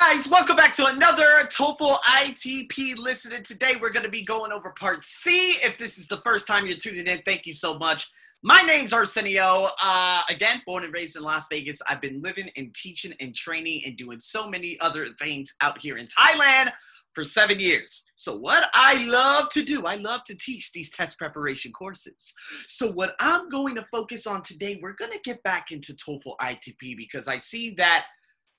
Guys, welcome back to another TOEFL ITP Listen. today we're going to be going over part C. If this is the first time you're tuning in, thank you so much. My name's Arsenio. Uh, again, born and raised in Las Vegas. I've been living and teaching and training and doing so many other things out here in Thailand for seven years. So, what I love to do, I love to teach these test preparation courses. So, what I'm going to focus on today, we're going to get back into TOEFL ITP because I see that –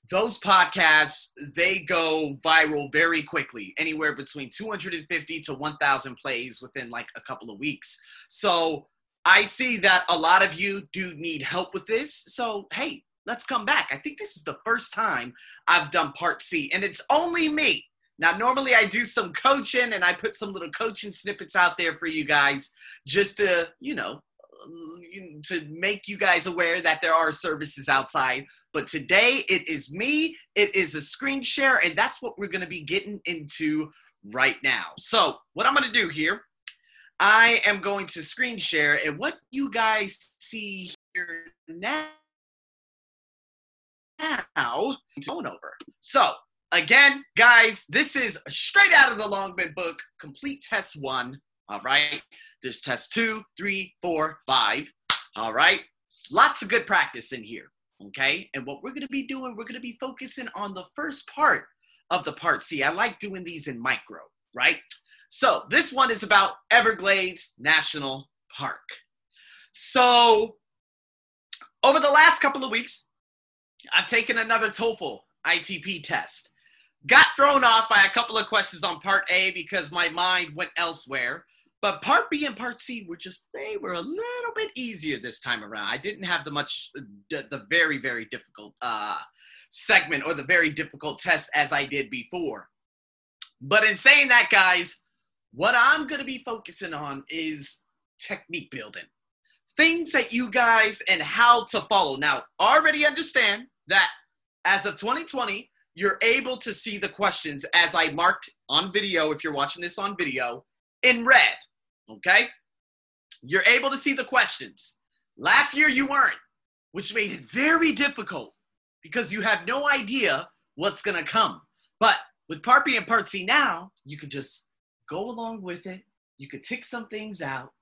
those podcasts they go viral very quickly anywhere between 250 to 1000 plays within like a couple of weeks. So i see that a lot of you do need help with this. So hey let's come back. I think this is the first time i've done part c and it's only me. Now normally i do some coaching and i put some little coaching snippets out there for you guys just to you know to make you guys aware that there are services outside. But today it is me, it is a screen share, and that's what we're going to be getting into right now. So, what I'm going to do here, I am going to screen share, and what you guys see here now, now going over. So, again, guys, this is straight out of the Longman book, Complete Test One. All right. There's test two, three, four, five. All right. Lots of good practice in here. Okay. And what we're going to be doing, we're going to be focusing on the first part of the part C. I like doing these in micro, right? So this one is about Everglades National Park. So over the last couple of weeks, I've taken another TOEFL ITP test. Got thrown off by a couple of questions on part A because my mind went elsewhere. But part B and part C were just, they were a little bit easier this time around. I didn't have the much, the, the very, very difficult uh, segment or the very difficult test as I did before. But in saying that, guys, what I'm going to be focusing on is technique building. Things that you guys and how to follow. Now, already understand that as of 2020, you're able to see the questions as I marked on video, if you're watching this on video, in red. Okay? You're able to see the questions. Last year you weren't, which made it very difficult because you have no idea what's going to come. But with Part B and Part C now, you can just go along with it. You could tick some things out.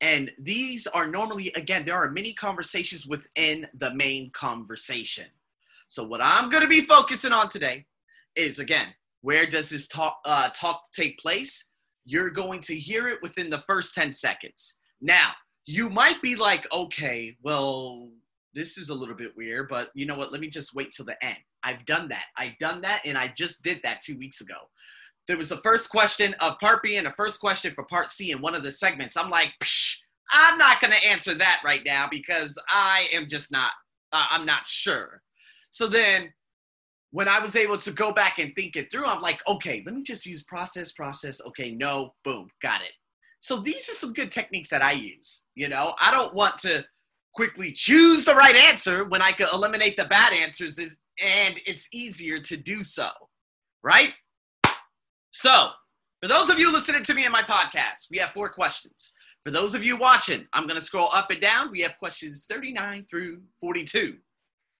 And these are normally, again, there are many conversations within the main conversation. So, what I'm going to be focusing on today is, again, where does this talk, uh, talk take place? You're going to hear it within the first 10 seconds. Now, you might be like, okay, well, this is a little bit weird, but you know what? Let me just wait till the end. I've done that. I've done that, and I just did that two weeks ago. There was the first question of part B and the first question for part C in one of the segments. I'm like, Psh, I'm not going to answer that right now because I am just not, uh, I'm not sure. So then when I was able to go back and think it through, I'm like, okay, let me just use process, process. Okay, no, boom, got it. So these are some good techniques that I use. You know, I don't want to quickly choose the right answer when I could eliminate the bad answers, and it's easier to do so, right? So, for those of you listening to me in my podcast, we have four questions. For those of you watching, I'm going to scroll up and down. We have questions 39 through 42.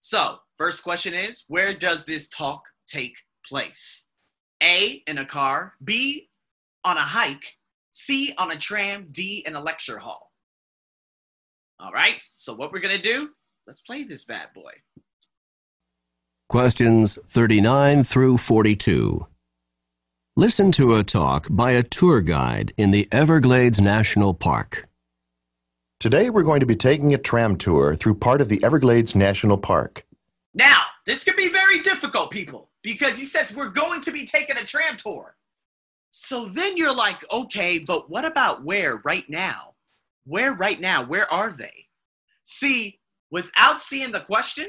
So, first question is Where does this talk take place? A, in a car, B, on a hike, C, on a tram, D, in a lecture hall. All right, so what we're to do, let's play this bad boy. Questions 39 through 42. Listen to a talk by a tour guide in the Everglades National Park. Today we're going to be taking a tram tour through part of the Everglades National Park. Now, this can be very difficult, people, because he says we're going to be taking a tram tour. So then you're like, okay, but what about where right now? Where right now? Where are they? See, without seeing the question,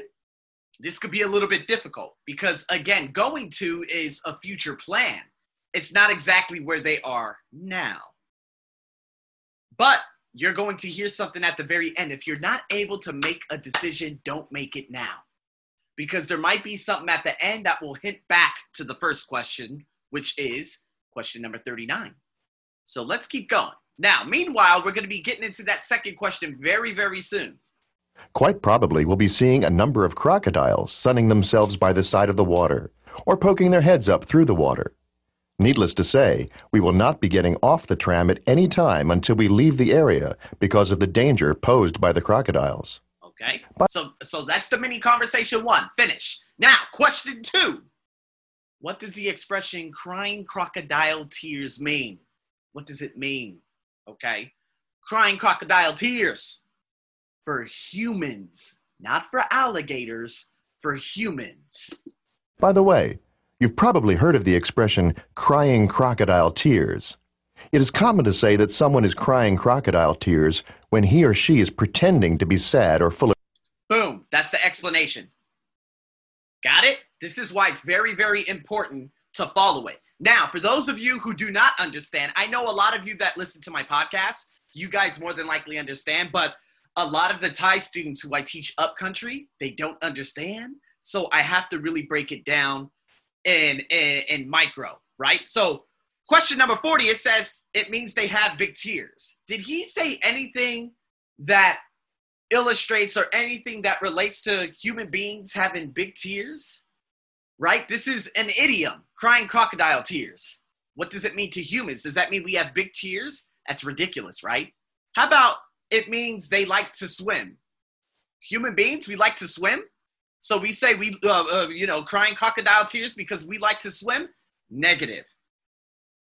this could be a little bit difficult because, again, going to is a future plan. It's not exactly where they are now. But you're going to hear something at the very end. If you're not able to make a decision, don't make it now. Because there might be something at the end that will hint back to the first question, which is question number 39. So let's keep going. Now, meanwhile, we're going to be getting into that second question very, very soon. Quite probably, we'll be seeing a number of crocodiles sunning themselves by the side of the water, or poking their heads up through the water. Needless to say, we will not be getting off the tram at any time until we leave the area because of the danger posed by the crocodiles. Okay. So so that's the mini conversation one. Finish. Now, question two. What does the expression crying crocodile tears mean? What does it mean? Okay. Crying crocodile tears for humans, not for alligators, for humans. By the way, you've probably heard of the expression crying crocodile tears. It is common to say that someone is crying crocodile tears when he or she is pretending to be sad or full of. Boom. That's the explanation. Got it? This is why it's very, very important to follow it. Now, for those of you who do not understand, I know a lot of you that listen to my podcast, you guys more than likely understand, but a lot of the Thai students who I teach upcountry, they don't understand. So I have to really break it down in, in, in micro, right? So question number 40, it says it means they have big tears. Did he say anything that illustrates or anything that relates to human beings having big tears? Right? This is an idiom, crying crocodile tears. What does it mean to humans? Does that mean we have big tears? That's ridiculous, right? How about it means they like to swim? Human beings, we like to swim. So we say we, uh, uh, you know, crying crocodile tears because we like to swim? Negative.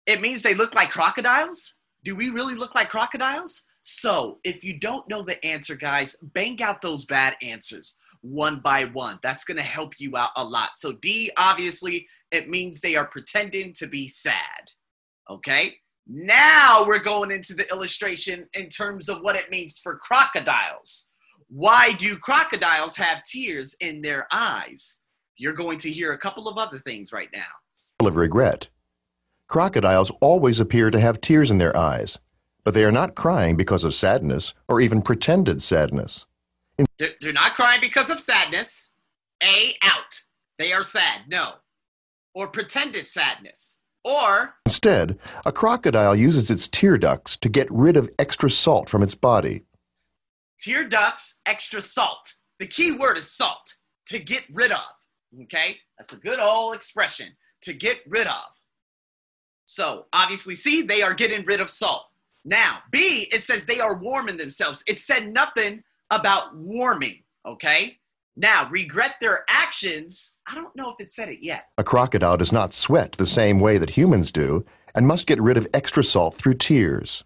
It means they look like crocodiles? Do we really look like crocodiles? So if you don't know the answer, guys, bang out those bad answers one by one. That's going to help you out a lot. So D, obviously, it means they are pretending to be sad. Okay? Now we're going into the illustration in terms of what it means for crocodiles. Why do crocodiles have tears in their eyes? You're going to hear a couple of other things right now. Of regret. Crocodiles always appear to have tears in their eyes, but they are not crying because of sadness or even pretended sadness. They're, they're not crying because of sadness. A, out. They are sad. No. Or pretended sadness. Or. Instead, a crocodile uses its tear ducts to get rid of extra salt from its body. Tear ducts, extra salt. The key word is salt. To get rid of. Okay? That's a good old expression. To get rid of. So, obviously, see, they are getting rid of salt. Now, B, it says they are warming themselves. It said nothing about warming, okay? Now, regret their actions. I don't know if it said it yet. A crocodile does not sweat the same way that humans do and must get rid of extra salt through tears.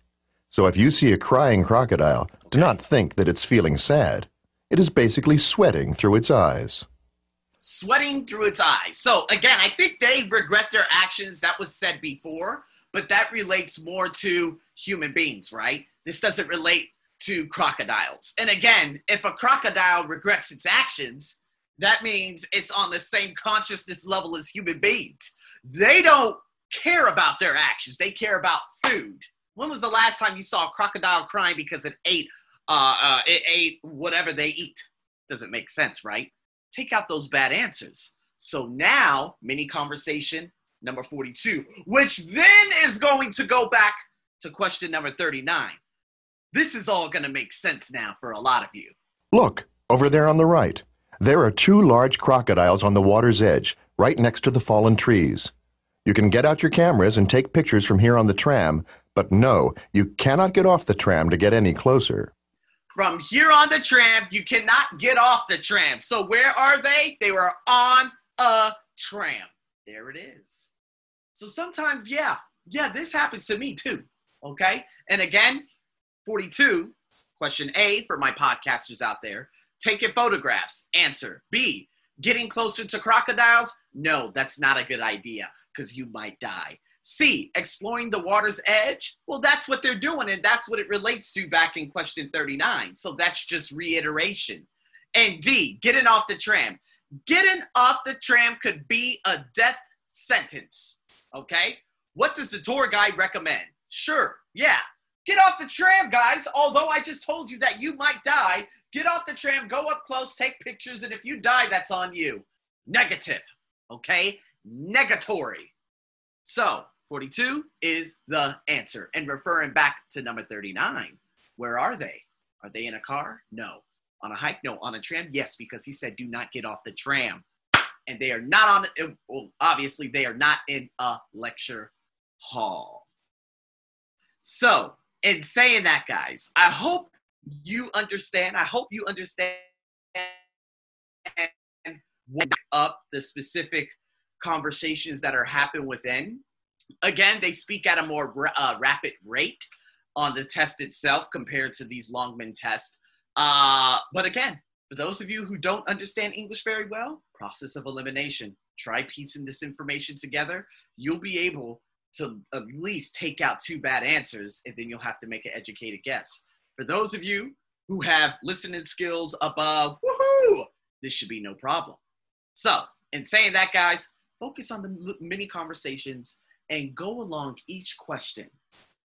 So if you see a crying crocodile, do not think that it's feeling sad. It is basically sweating through its eyes. Sweating through its eyes. So again, I think they regret their actions. That was said before, but that relates more to human beings, right? This doesn't relate to crocodiles. And again, if a crocodile regrets its actions, that means it's on the same consciousness level as human beings. They don't care about their actions, they care about food. When was the last time you saw a crocodile crying because it ate uh, uh, it ate whatever they eat? Doesn't make sense, right? Take out those bad answers. So now, mini conversation number 42, which then is going to go back to question number 39 this is all going to make sense now for a lot of you. Look, over there on the right. There are two large crocodiles on the water's edge, right next to the fallen trees. You can get out your cameras and take pictures from here on the tram, but no, you cannot get off the tram to get any closer. From here on the tram, you cannot get off the tram. So where are they? They were on a tram. There it is. So sometimes, yeah, yeah, this happens to me too. Okay. And again, 42, question A for my podcasters out there taking photographs. Answer B, getting closer to crocodiles? No, that's not a good idea because you might die. C, exploring the water's edge? Well, that's what they're doing, and that's what it relates to back in question 39. So that's just reiteration. And D, getting off the tram. Getting off the tram could be a death sentence. Okay? What does the tour guide recommend? Sure, yeah, Get off the tram, guys. Although I just told you that you might die, get off the tram, go up close, take pictures, and if you die, that's on you. Negative. Okay? Negatory. So, 42 is the answer. And referring back to number 39, where are they? Are they in a car? No. On a hike? No. On a tram? Yes, because he said do not get off the tram. and they are not on. Uh, well, obviously, they are not in a lecture hall. So, in saying that, guys, I hope you understand. I hope you understand up the specific conversations that are happening within. Again, they speak at a more uh, rapid rate on the test itself compared to these Longman tests. Uh, but again, for those of you who don't understand English very well, process of elimination. Try piecing this information together. You'll be able to at least take out two bad answers, and then you'll have to make an educated guess. For those of you who have listening skills above, woohoo, this should be no problem. So, in saying that, guys, focus on the mini conversations and go along each question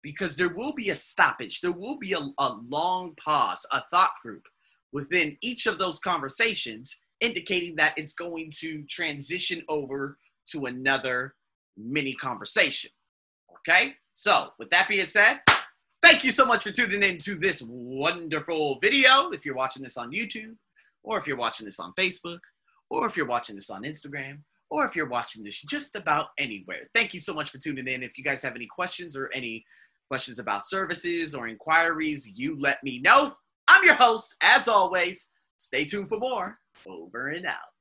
because there will be a stoppage. There will be a, a long pause, a thought group within each of those conversations, indicating that it's going to transition over to another mini conversation. Okay? So, with that being said, thank you so much for tuning in to this wonderful video. If you're watching this on YouTube, or if you're watching this on Facebook, or if you're watching this on Instagram, or if you're watching this just about anywhere. Thank you so much for tuning in. If you guys have any questions or any questions about services or inquiries, you let me know. I'm your host, as always. Stay tuned for more. Over and out.